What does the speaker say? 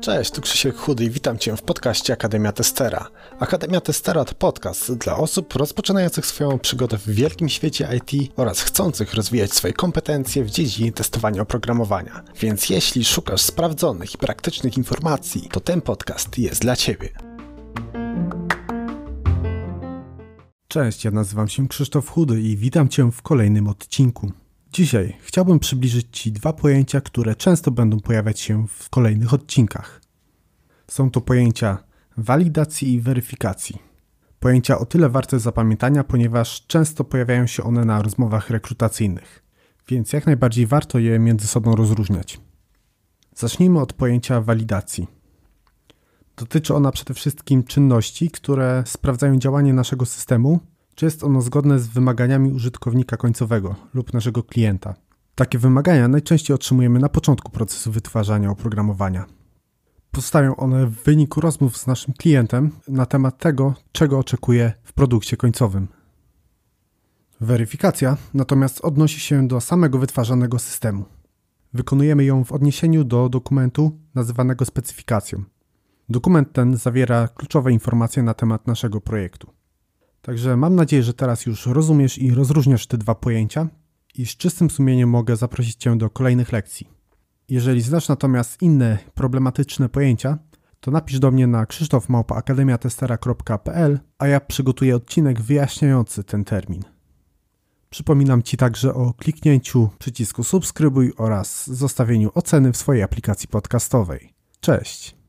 Cześć, tu Krzysiek Chudy i witam Cię w podcaście Akademia Testera. Akademia Testera to podcast dla osób rozpoczynających swoją przygodę w wielkim świecie IT oraz chcących rozwijać swoje kompetencje w dziedzinie testowania oprogramowania. Więc jeśli szukasz sprawdzonych i praktycznych informacji, to ten podcast jest dla Ciebie. Cześć, ja nazywam się Krzysztof Chudy i witam Cię w kolejnym odcinku. Dzisiaj chciałbym przybliżyć Ci dwa pojęcia, które często będą pojawiać się w kolejnych odcinkach. Są to pojęcia walidacji i weryfikacji. Pojęcia o tyle warte zapamiętania, ponieważ często pojawiają się one na rozmowach rekrutacyjnych, więc jak najbardziej warto je między sobą rozróżniać. Zacznijmy od pojęcia walidacji. Dotyczy ona przede wszystkim czynności, które sprawdzają działanie naszego systemu czy jest ono zgodne z wymaganiami użytkownika końcowego lub naszego klienta. Takie wymagania najczęściej otrzymujemy na początku procesu wytwarzania oprogramowania. Powstają one w wyniku rozmów z naszym klientem na temat tego, czego oczekuje w produkcie końcowym. Weryfikacja natomiast odnosi się do samego wytwarzanego systemu. Wykonujemy ją w odniesieniu do dokumentu nazywanego specyfikacją. Dokument ten zawiera kluczowe informacje na temat naszego projektu. Także mam nadzieję, że teraz już rozumiesz i rozróżniasz te dwa pojęcia i z czystym sumieniem mogę zaprosić Cię do kolejnych lekcji. Jeżeli znasz natomiast inne problematyczne pojęcia, to napisz do mnie na krzysztofmałpaakademiatestera.pl, a ja przygotuję odcinek wyjaśniający ten termin. Przypominam Ci także o kliknięciu przycisku subskrybuj oraz zostawieniu oceny w swojej aplikacji podcastowej. Cześć!